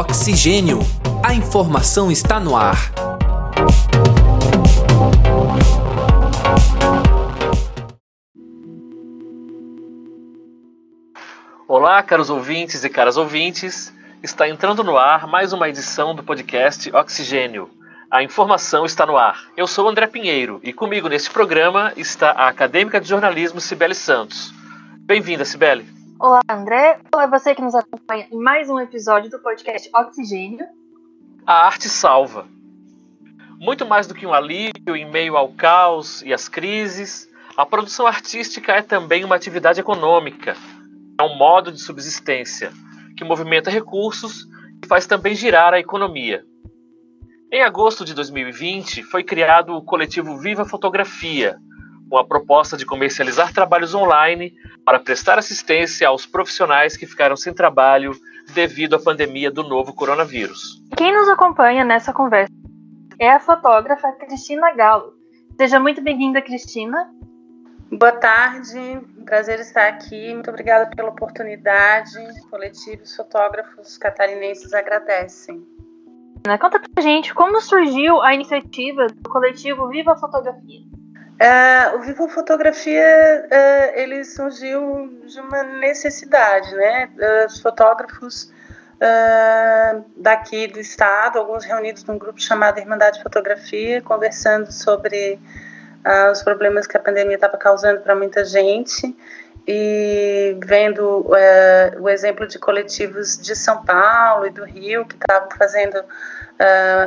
Oxigênio. A informação está no ar. Olá, caros ouvintes e caras ouvintes. Está entrando no ar mais uma edição do podcast Oxigênio. A informação está no ar. Eu sou André Pinheiro e comigo neste programa está a acadêmica de jornalismo Cibele Santos. Bem-vinda, Cibele. Olá, André. Olá, você que nos acompanha em mais um episódio do podcast Oxigênio. A arte salva. Muito mais do que um alívio em meio ao caos e às crises, a produção artística é também uma atividade econômica. É um modo de subsistência que movimenta recursos e faz também girar a economia. Em agosto de 2020, foi criado o coletivo Viva Fotografia, com a proposta de comercializar trabalhos online para prestar assistência aos profissionais que ficaram sem trabalho devido à pandemia do novo coronavírus. Quem nos acompanha nessa conversa é a fotógrafa Cristina Galo. Seja muito bem-vinda, Cristina. Boa tarde, prazer estar aqui. Muito obrigada pela oportunidade. Coletivos fotógrafos catarinenses agradecem. Conta pra gente como surgiu a iniciativa do coletivo Viva Fotografia. Uh, o Vivo Fotografia uh, ele surgiu de uma necessidade, né? Os fotógrafos uh, daqui do estado, alguns reunidos num grupo chamado Irmandade Fotografia, conversando sobre os problemas que a pandemia estava causando para muita gente e vendo o exemplo de coletivos de São Paulo e do Rio que estavam fazendo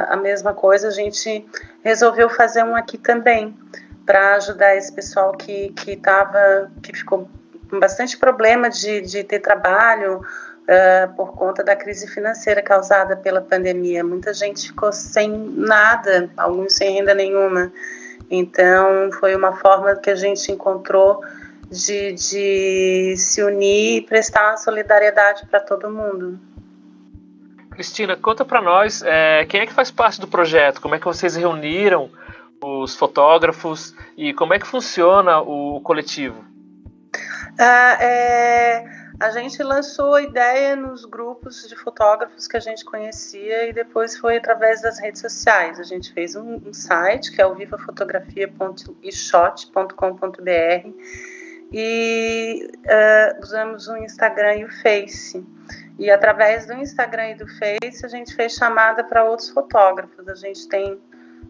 a mesma coisa, a gente resolveu fazer um aqui também para ajudar esse pessoal que que tava, que ficou com bastante problema de, de ter trabalho uh, por conta da crise financeira causada pela pandemia. Muita gente ficou sem nada, alguns sem renda nenhuma. Então, foi uma forma que a gente encontrou de, de se unir e prestar solidariedade para todo mundo. Cristina, conta para nós é, quem é que faz parte do projeto, como é que vocês reuniram os fotógrafos e como é que funciona o coletivo? Ah, é, a gente lançou a ideia nos grupos de fotógrafos que a gente conhecia e depois foi através das redes sociais. A gente fez um, um site que é o vivafotografia.ishot.com.br e uh, usamos o Instagram e o Face. E através do Instagram e do Face a gente fez chamada para outros fotógrafos. A gente tem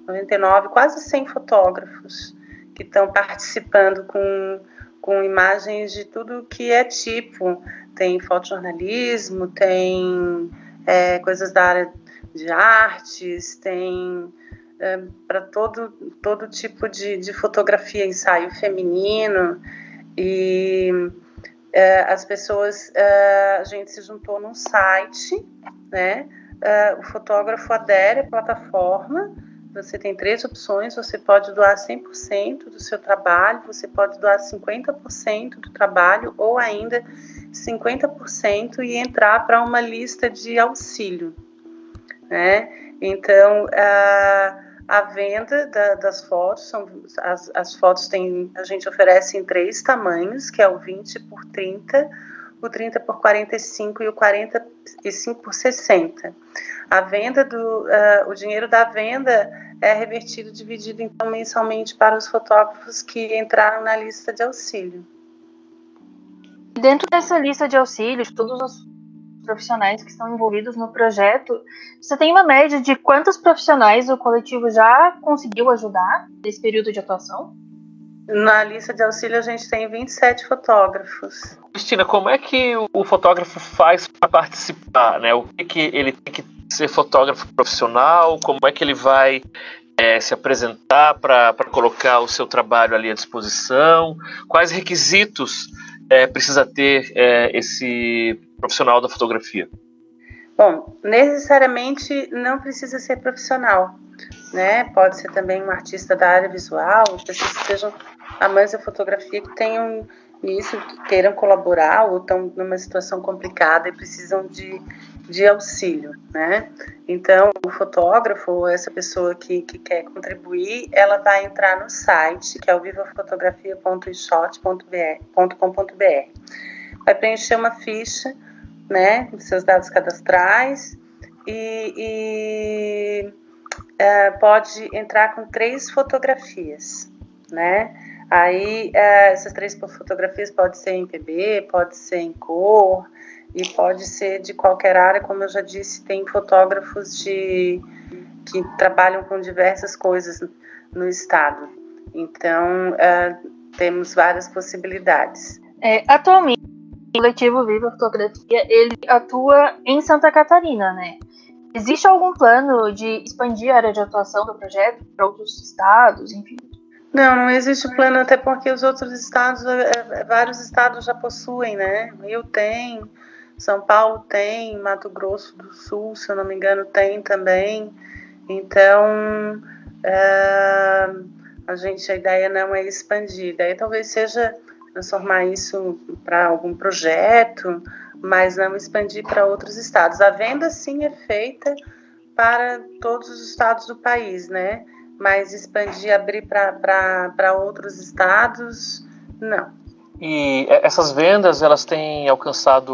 99, quase 100 fotógrafos que estão participando com, com imagens de tudo que é tipo. Tem fotojornalismo, tem é, coisas da área de artes, tem é, para todo, todo tipo de, de fotografia, ensaio feminino. E é, as pessoas, é, a gente se juntou num site, né? É, o fotógrafo adere à plataforma você tem três opções: você pode doar 100% do seu trabalho, você pode doar 50% do trabalho ou ainda 50% e entrar para uma lista de auxílio. Né? Então, a, a venda da, das fotos, são, as, as fotos tem, a gente oferece em três tamanhos, que é o 20 por 30, o 30 por 45 e o 45 por 60. A venda do, uh, o dinheiro da venda é revertido, dividido então mensalmente para os fotógrafos que entraram na lista de auxílio. Dentro dessa lista de auxílios, todos os profissionais que estão envolvidos no projeto, você tem uma média de quantos profissionais o coletivo já conseguiu ajudar nesse período de atuação? Na lista de auxílio a gente tem 27 fotógrafos. Cristina, como é que o fotógrafo faz para participar? Né? O que, que ele tem que ser fotógrafo profissional? Como é que ele vai é, se apresentar para colocar o seu trabalho ali à disposição? Quais requisitos é, precisa ter é, esse profissional da fotografia? Bom, necessariamente não precisa ser profissional, né? Pode ser também um artista da área visual, pessoas que sejam amantes da fotografia que tenham isso, que queiram colaborar ou estão numa situação complicada e precisam de, de auxílio, né? Então, o fotógrafo essa pessoa que, que quer contribuir, ela vai entrar no site, que é o vivafotografia.ishot.com.br vai preencher uma ficha né, seus dados cadastrais e, e é, pode entrar com três fotografias, né? Aí é, essas três fotografias pode ser em PB, pode ser em cor e pode ser de qualquer área, como eu já disse, tem fotógrafos de que trabalham com diversas coisas no estado. Então é, temos várias possibilidades. É, atualmente, o coletivo Viva Fotografia ele atua em Santa Catarina, né? Existe algum plano de expandir a área de atuação do projeto para outros estados, enfim? Não, não existe plano, até porque os outros estados, é, é, vários estados já possuem, né? Rio tem, São Paulo tem, Mato Grosso do Sul, se eu não me engano, tem também. Então, é, a gente, a ideia não é expandir, ideia talvez seja transformar isso para algum projeto, mas não expandir para outros estados. A venda sim é feita para todos os estados do país, né? Mas expandir, abrir para outros estados, não. E essas vendas, elas têm alcançado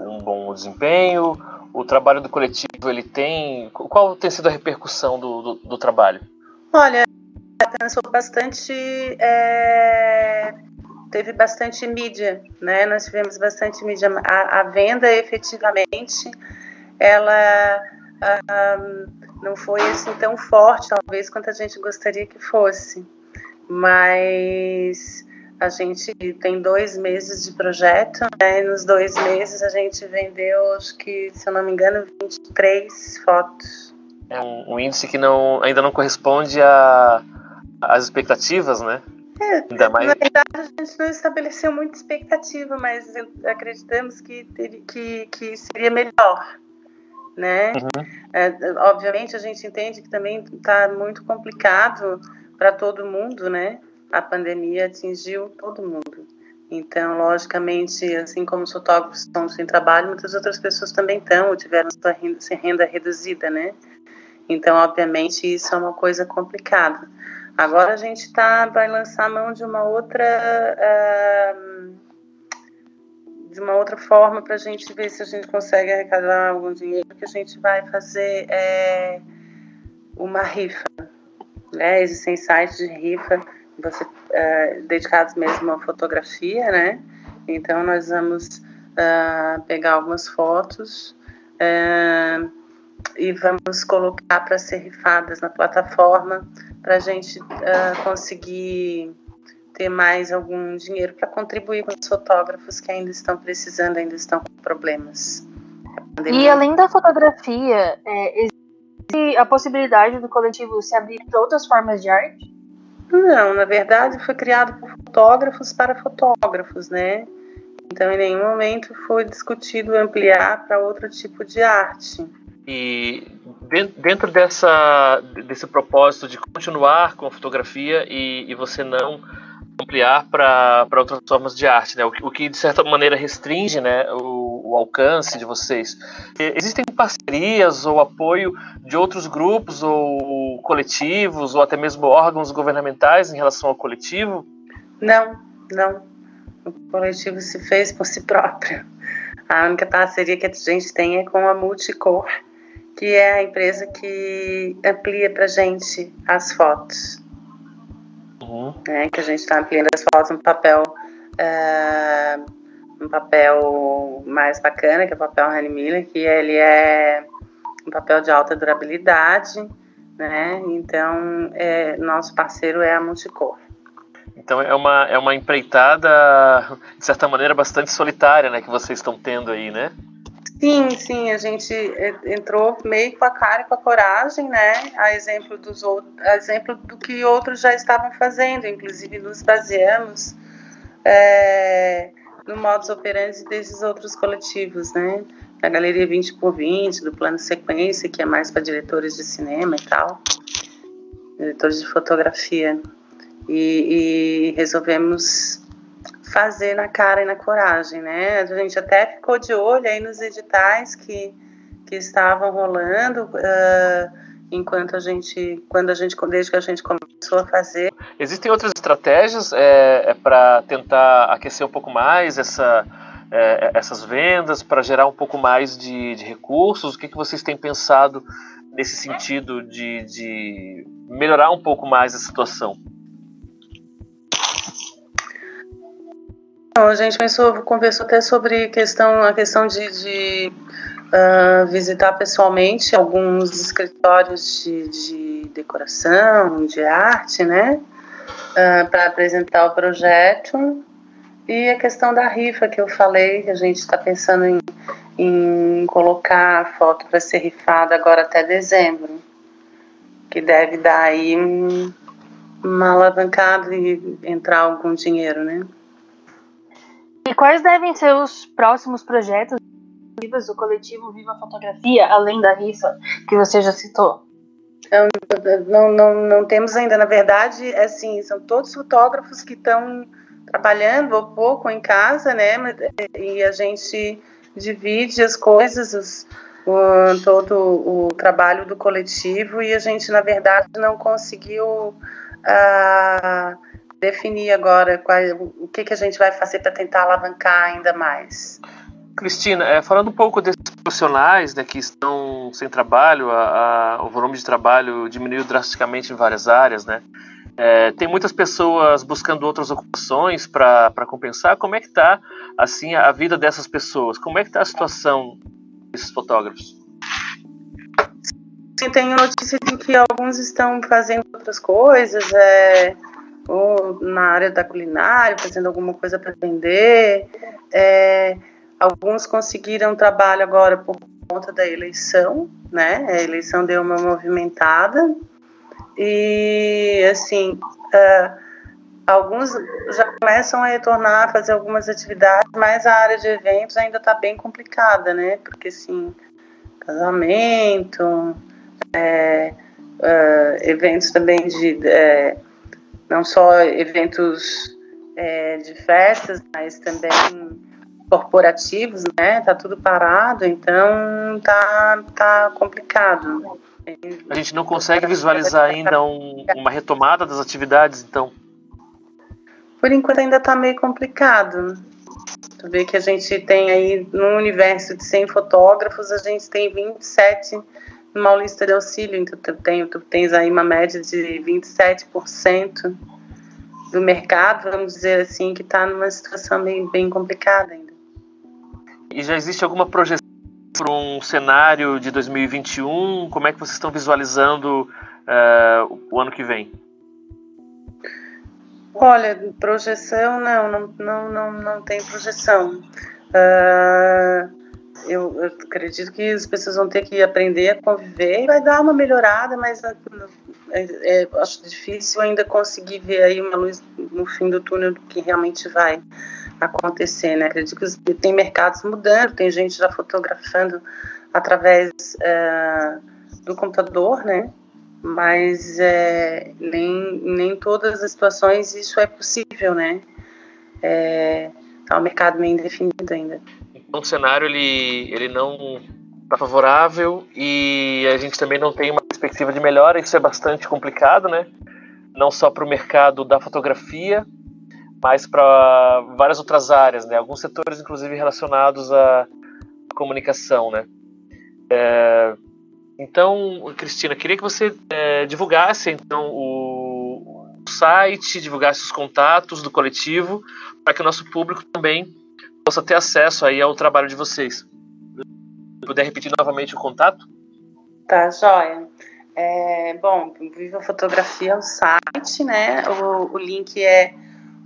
um bom desempenho? O trabalho do coletivo, ele tem... Qual tem sido a repercussão do, do, do trabalho? Olha, alcançou bastante... É, teve bastante mídia, né? Nós tivemos bastante mídia. A, a venda, efetivamente, ela... Um, não foi assim tão forte, talvez, quanto a gente gostaria que fosse. Mas a gente tem dois meses de projeto, né? E nos dois meses a gente vendeu, acho que, se eu não me engano, 23 fotos. É um, um índice que não, ainda não corresponde às expectativas, né? É, ainda mais... Na verdade, a gente não estabeleceu muita expectativa, mas acreditamos que, que, que seria melhor né? Uhum. É, obviamente a gente entende que também está muito complicado para todo mundo, né? A pandemia atingiu todo mundo. Então, logicamente, assim como os fotógrafos estão sem trabalho, muitas outras pessoas também estão, ou tiveram sua renda, renda reduzida, né? Então, obviamente, isso é uma coisa complicada. Agora a gente tá, vai lançar a mão de uma outra. Uh, de uma outra forma para a gente ver se a gente consegue arrecadar algum dinheiro, que a gente vai fazer é, uma rifa. Né? Existem sites de rifa você, é, dedicados mesmo à fotografia, né? Então nós vamos uh, pegar algumas fotos uh, e vamos colocar para ser rifadas na plataforma para a gente uh, conseguir ter mais algum dinheiro para contribuir com os fotógrafos que ainda estão precisando, ainda estão com problemas. E além da fotografia, é, existe a possibilidade do coletivo se abrir para outras formas de arte? Não, na verdade foi criado por fotógrafos para fotógrafos, né? Então em nenhum momento foi discutido ampliar para outro tipo de arte. E dentro dessa, desse propósito de continuar com a fotografia e, e você não ampliar para outras formas de arte, né? O, o, que de certa maneira restringe, né, o, o, alcance de vocês. Existem parcerias ou apoio de outros grupos ou coletivos ou até mesmo órgãos governamentais em relação ao coletivo? Não, não. O coletivo se fez por si próprio. A única parceria que a gente tem é com a Multicor, que é a empresa que amplia para gente as fotos uhum. né, que a gente está ampliando as fotos no papel é, um papel mais bacana, que é o papel Honey Miller, que ele é um papel de alta durabilidade, né? Então, é, nosso parceiro é a Multicor. Então é uma, é uma empreitada, de certa maneira, bastante solitária, né, que vocês estão tendo aí, né? Sim, sim, a gente entrou meio com a cara e com a coragem, né? A exemplo dos outros, exemplo do que outros já estavam fazendo, inclusive nos baseamos é, no modus operandi desses outros coletivos, né? A Galeria 20 por 20, do Plano Sequência, que é mais para diretores de cinema e tal, diretores de fotografia. E, e resolvemos fazer na cara e na coragem, né? A gente até ficou de olho aí nos editais que, que estavam rolando uh, enquanto a gente, quando a gente, desde que a gente começou a fazer. Existem outras estratégias é, é para tentar aquecer um pouco mais essa é, essas vendas, para gerar um pouco mais de, de recursos? O que, que vocês têm pensado nesse sentido de, de melhorar um pouco mais a situação? A gente pensou, conversou até sobre questão, a questão de, de uh, visitar pessoalmente alguns escritórios de, de decoração, de arte, né? Uh, para apresentar o projeto. E a questão da rifa que eu falei, que a gente está pensando em, em colocar a foto para ser rifada agora até dezembro, que deve dar aí um, uma alavancada e entrar algum dinheiro, né? E quais devem ser os próximos projetos do coletivo Viva Fotografia, além da rifa que você já citou? Não, não, não temos ainda, na verdade, é assim, são todos fotógrafos que estão trabalhando ou pouco em casa, né? E a gente divide as coisas, os, o, todo o trabalho do coletivo e a gente, na verdade, não conseguiu uh, definir agora o que, que a gente vai fazer para tentar alavancar ainda mais. Cristina, é, falando um pouco desses profissionais né, que estão sem trabalho, a, a, o volume de trabalho diminuiu drasticamente em várias áreas, né? É, tem muitas pessoas buscando outras ocupações para compensar. Como é que está assim a vida dessas pessoas? Como é que está a situação desses fotógrafos? Sim, tenho notícia de que alguns estão fazendo outras coisas, é, ou na área da culinária, fazendo alguma coisa para vender. É, alguns conseguiram trabalho agora por conta da eleição, né? A eleição deu uma movimentada. E, assim, uh, alguns já começam a retornar a fazer algumas atividades, mas a área de eventos ainda está bem complicada, né? Porque, assim, casamento, é, uh, eventos também de. É, não só eventos é, de festas, mas também corporativos, né? Tá tudo parado, então tá, tá complicado. A gente não consegue visualizar ainda um, uma retomada das atividades, então? Por enquanto ainda está meio complicado. Tu vê que a gente tem aí, no universo de 100 fotógrafos, a gente tem 27 numa lista de auxílio, então tu, tem, tu tens aí uma média de 27% do mercado, vamos dizer assim, que está numa situação bem, bem complicada ainda. E já existe alguma projeção para um cenário de 2021? Como é que vocês estão visualizando uh, o ano que vem? Olha, projeção não, não, não, não, não tem projeção. Uh, eu, eu, acredito que as pessoas vão ter que aprender a conviver vai dar uma melhorada, mas é, é, acho difícil ainda conseguir ver aí uma luz no fim do túnel do que realmente vai acontecer, né? Acredito que tem mercados mudando, tem gente já fotografando através é, do computador, né? Mas é, nem, nem todas as situações isso é possível, né? É, tá o mercado meio indefinido ainda. Então o cenário ele, ele não está favorável e a gente também não tem uma perspectiva de melhora, isso é bastante complicado, né? Não só para o mercado da fotografia, mas para várias outras áreas, né? Alguns setores, inclusive, relacionados à comunicação, né? É, então, Cristina, queria que você é, divulgasse então o, o site, divulgasse os contatos do coletivo, para que o nosso público também possa ter acesso aí ao trabalho de vocês. Puder repetir novamente o contato? Tá, joia. É, bom, Viva Fotografia é o site, né? O, o link é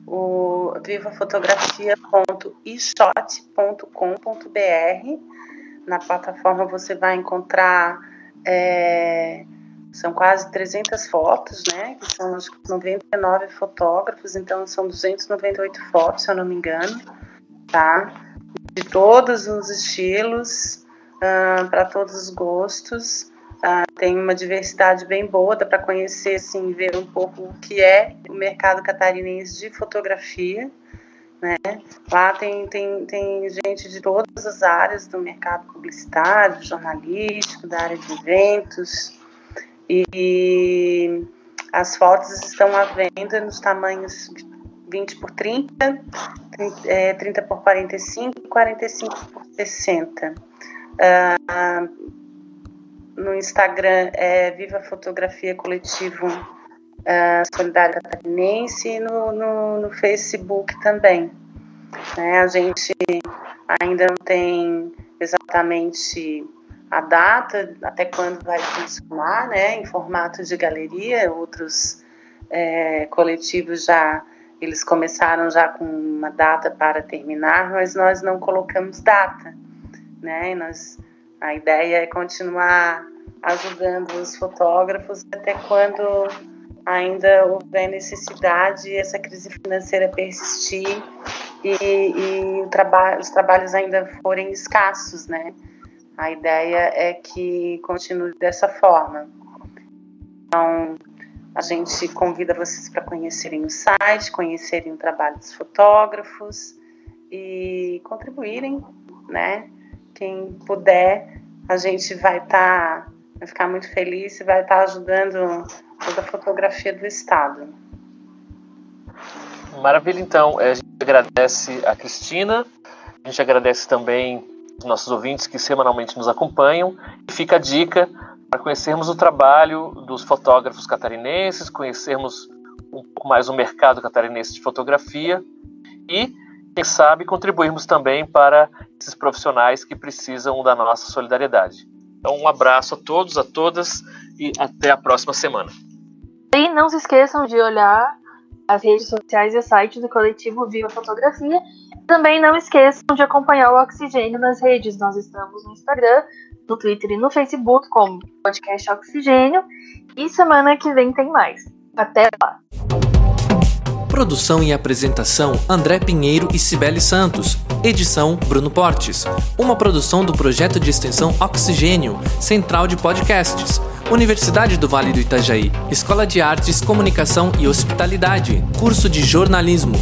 o vivafotografia.ishot.com.br. Na plataforma você vai encontrar é, são quase 300 fotos, né? Que são acho 99 fotógrafos, então são 298 fotos, se eu não me engano, tá? De todos os estilos, uh, para todos os gostos. Uh, tem uma diversidade bem boa, dá para conhecer, assim, ver um pouco o que é o mercado catarinense de fotografia. Né? Lá tem, tem, tem gente de todas as áreas do mercado publicitário, jornalístico, da área de eventos. E as fotos estão à venda nos tamanhos 20 por 30, é, 30 por 45 e 45 por 60. Uh, no Instagram é Viva Fotografia Coletivo uh, Solidário Catarinense e no, no, no Facebook também. É, a gente ainda não tem exatamente a data, até quando vai funcionar, né, em formato de galeria. Outros é, coletivos já eles começaram já com uma data para terminar, mas nós não colocamos data, né? Nós, a ideia é continuar ajudando os fotógrafos até quando ainda houver necessidade, essa crise financeira persistir e, e traba os trabalhos ainda forem escassos, né? A ideia é que continue dessa forma. Então, a gente convida vocês para conhecerem o site, conhecerem o trabalho dos fotógrafos e contribuírem, né? Quem puder, a gente vai estar, tá, vai ficar muito feliz e vai estar tá ajudando toda a fotografia do estado. Maravilha, então. A gente agradece a Cristina, a gente agradece também os nossos ouvintes que semanalmente nos acompanham e fica a dica para conhecermos o trabalho dos fotógrafos catarinenses, conhecermos um pouco mais o mercado catarinense de fotografia e, quem sabe, contribuirmos também para esses profissionais que precisam da nossa solidariedade. Então, um abraço a todos, a todas e até a próxima semana. E não se esqueçam de olhar as redes sociais e o site do coletivo Viva Fotografia. Também não esqueçam de acompanhar o Oxigênio nas redes. Nós estamos no Instagram, no Twitter e no Facebook como Podcast Oxigênio. E semana que vem tem mais. Até lá! Produção e apresentação André Pinheiro e Cibele Santos. Edição Bruno Portes. Uma produção do projeto de extensão Oxigênio, Central de Podcasts. Universidade do Vale do Itajaí, Escola de Artes, Comunicação e Hospitalidade, curso de jornalismo.